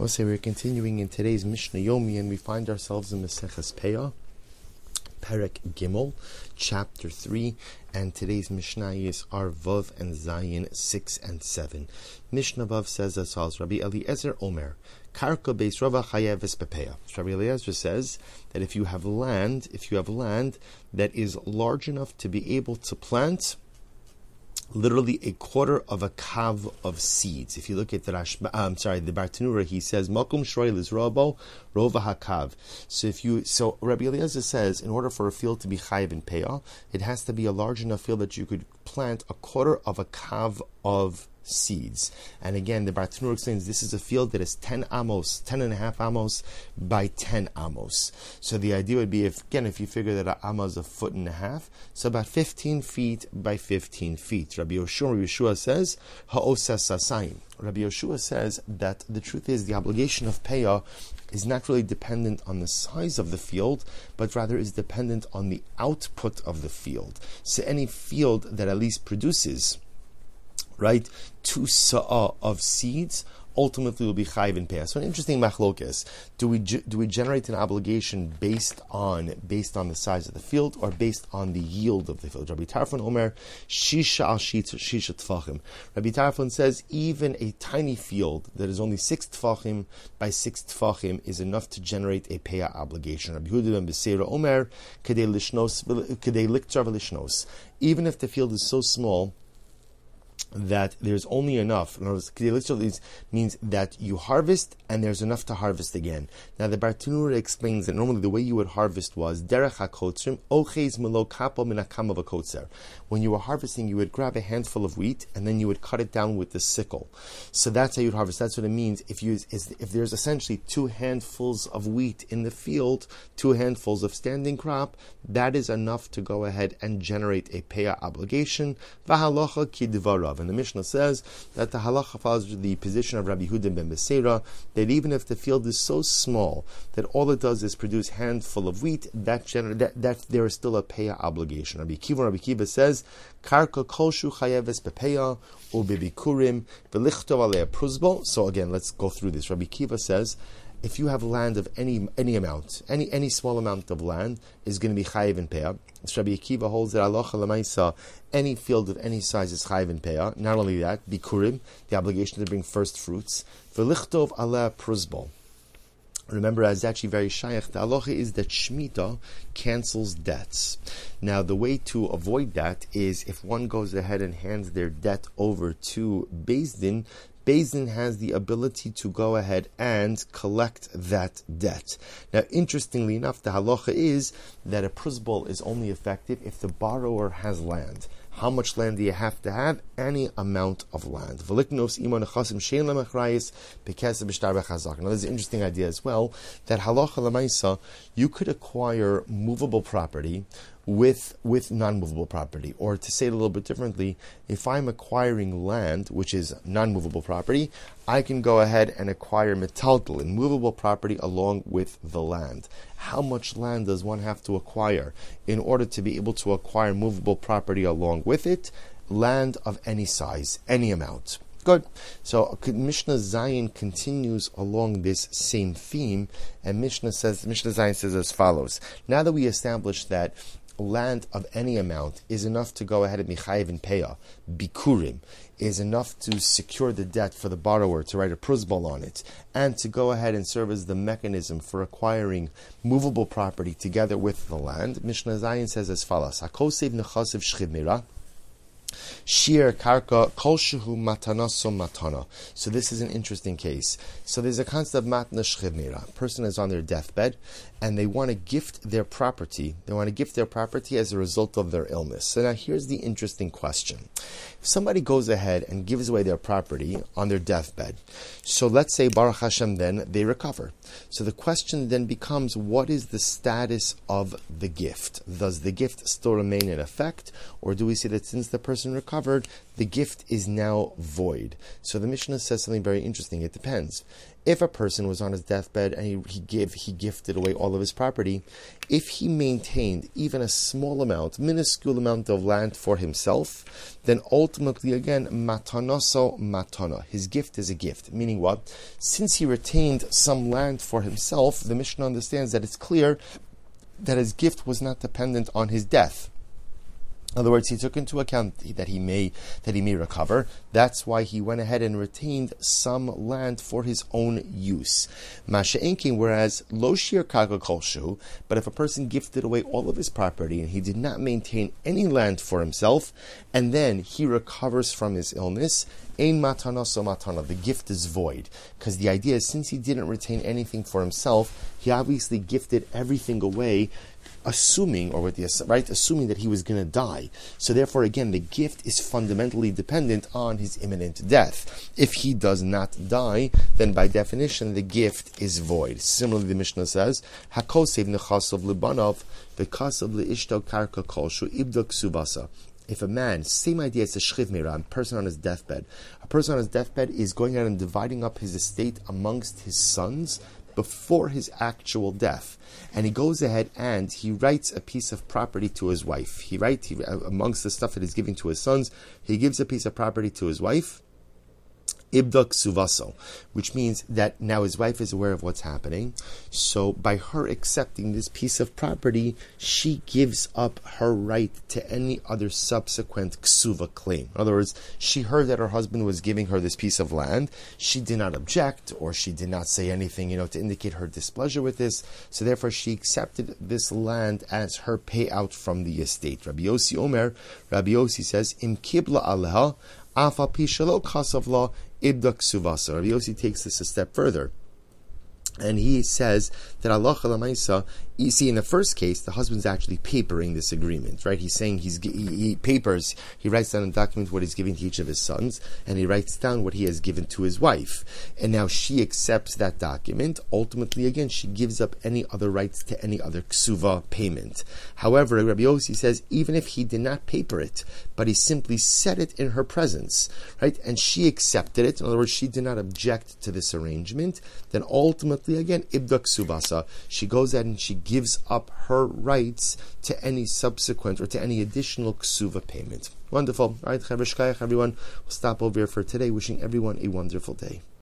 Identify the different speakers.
Speaker 1: I'll say we're continuing in today's Mishnah Yomi, and we find ourselves in Maseches Peah, Perek Gimel, chapter 3, and today's Mishnah is are Vav and Zayin 6 and 7. Mishnah Vav says as follows, Rabbi Eliezer Omer, Karka Beis Rava Chayeves Pepeya. Rabbi Eliezer says that if you have land, if you have land that is large enough to be able to plant, literally a quarter of a kav of seeds. If you look at the Rash, I'm sorry, the Bartanura, he says makum shroil is robo rova hakav. So if you, so Rabbi Eliezer says, in order for a field to be chayiv in payah, it has to be a large enough field that you could plant a quarter of a kav of seeds. And again, the Bartanur explains this is a field that is 10 amos, 10 and a half amos by 10 amos. So the idea would be, if again, if you figure that an amos is a foot and a half, so about 15 feet by 15 feet. Rabbi Yoshua, Yeshua says, ha'osas sasayim. Rabbi Yoshua says that the truth is the obligation of payah is not really dependent on the size of the field, but rather is dependent on the output of the field. So any field that at least produces right, two sa'ah of seeds, ultimately will be chayiv in payah. So an interesting machlokes. Do we do we generate an obligation based on based on the size of the field or based on the yield of the field? Rabbi Tarfon Omer shisha al shisha tfachim. Rabbi Tarfon says even a tiny field that is only six tfachim by six tfachim is enough to generate a payah obligation. Rabbi Yehuda ben Beseira Omer kedei lishnos kedei liktar Even if the field is so small that there's only enough. In other words, means that you harvest and there's enough to harvest again. Now the Bartanura explains that normally the way you would harvest was derech hakotzrim oches melo kapo When you were harvesting, you would grab a handful of wheat and then you would cut it down with the sickle. So that's how you'd harvest. That's what it means. If you if there's essentially two handfuls of wheat in the field, two handfuls of standing crop, that is enough to go ahead and generate a payah obligation. And the Mishnah says that the halacha follows the position of Rabbi Huda ben Beseira that even if the field is so small that all it does is produce handful of wheat, that, gener- that, that there is still a payah obligation. Rabbi Kiva, Rabbi Kiva says, Karka chayeves. So again, let's go through this. Rabbi Kiva says if you have land of any any amount, any any small amount of land is going to be chayiv in payah. Rabbi Akiva holds that Allah lemaisa any field of any size is chayiv in payah. Not only that, bikurim, the obligation to bring first fruits. V'lichtov ala pruzbol. Remember, as actually very shaykh, the aloha is that shmita cancels debts. Now, the way to avoid that is if one goes ahead and hands their debt over to Din, Din has the ability to go ahead and collect that debt. Now, interestingly enough, the halacha is that a prusbol is only effective if the borrower has land. How much land do you have to have? Any amount of land. Now, there's an interesting idea as well that halacha lemaisa, you could acquire movable property with with non-movable property. Or to say it a little bit differently, if I'm acquiring land, which is non-movable property, I can go ahead and acquire metaltal, and movable property, along with the land. How much land does one have to acquire in order to be able to acquire movable property along with it? Land of any size, any amount. Good. So Mishnah Zayin continues along this same theme, and Mishnah says Mishnah Zayin says as follows. Now that we established that land of any amount is enough to go ahead and be chayiv in payah. Bikurim is enough to secure the debt for the borrower to write a prusbal on it, and to go ahead and serve as the mechanism for acquiring movable property together with the land. Mishnah Zayin says as follows: Hakosev nechasiv shchimira. Shir karka kolshuhu matanaso matana. So this is an interesting case. So there's a concept of matna shchivnira. A person is on their deathbed and they want to gift their property. They want to gift their property as a result of their illness. So now here's the interesting question. Somebody goes ahead and gives away their property on their deathbed, so let's say Baruch Hashem then they recover. So the question then becomes what is the status of the gift? Does the gift still remain in effect? Or do we say that since the person recovered, the gift is now void. So the Mishnah says something very interesting. It depends. If a person was on his deathbed and he, he give he gifted away all of his property, if he maintained even a small amount, minuscule amount of land for himself, then ultimately again matanoso matana. His gift is a gift. Meaning what? Since he retained some land for himself, the Mishnah understands that it's clear that his gift was not dependent on his death. In other words, he took into account that he may that he may recover. That's why he went ahead and retained some land for his own use. Masha'inkin, whereas lo shir but if a person gifted away all of his property and he did not maintain any land for himself, and then he recovers from his illness, ein matana so matana, the gift is void. Because the idea is, since he didn't retain anything for himself, he obviously gifted everything away assuming, or with the right, assuming that he was going to die. So therefore, again, the gift is fundamentally dependent on his imminent death. If he does not die, then by definition, the gift is void. Similarly, the Mishnah says, "Hakosev nechasav libanov v'kasav leishto karka kolshu ibdok subasa." If a man, same idea as a shchiv a person on his deathbed, a person on his deathbed is going out and dividing up his estate amongst his sons before his actual death. And he goes ahead and he writes a piece of property to his wife. He writes, he, uh, amongst the stuff that he's giving to his sons, he gives a piece of property to his wife ibdak suvaso, which means that now his wife is aware of what's happening. So by her accepting this piece of property, she gives up her right to any other subsequent ksuva claim. In other words, she heard that her husband was giving her this piece of land. She did not object or she did not say anything, you know, to indicate her displeasure with this. So therefore, she accepted this land as her payout from the estate. Rabbi Yossi Omer, Rabbi Yossi says, "Im kibla aleha." Afa pishalo kasav law ibdak suvasa. Rabbi Yossi takes this a step further. And he says that Allah Lamaisa, you see, in the first case, the husband's actually papering this agreement, right? He's saying he's he, he, papers, he writes down a document what he's giving to each of his sons, and he writes down what he has given to his wife. And now she accepts that document. Ultimately, again, she gives up any other rights to any other ksuva payment. However, Rabbi Yossi says even if he did not paper it, but he simply said it in her presence, right? And she accepted it. In other words, she did not object to this arrangement. Then ultimately, again, ibdak subasa, she goes out and she gives up her rights to any subsequent or to any additional ksuva payment. Wonderful. All right, everyone. We'll stop over here for today. Wishing everyone a wonderful day.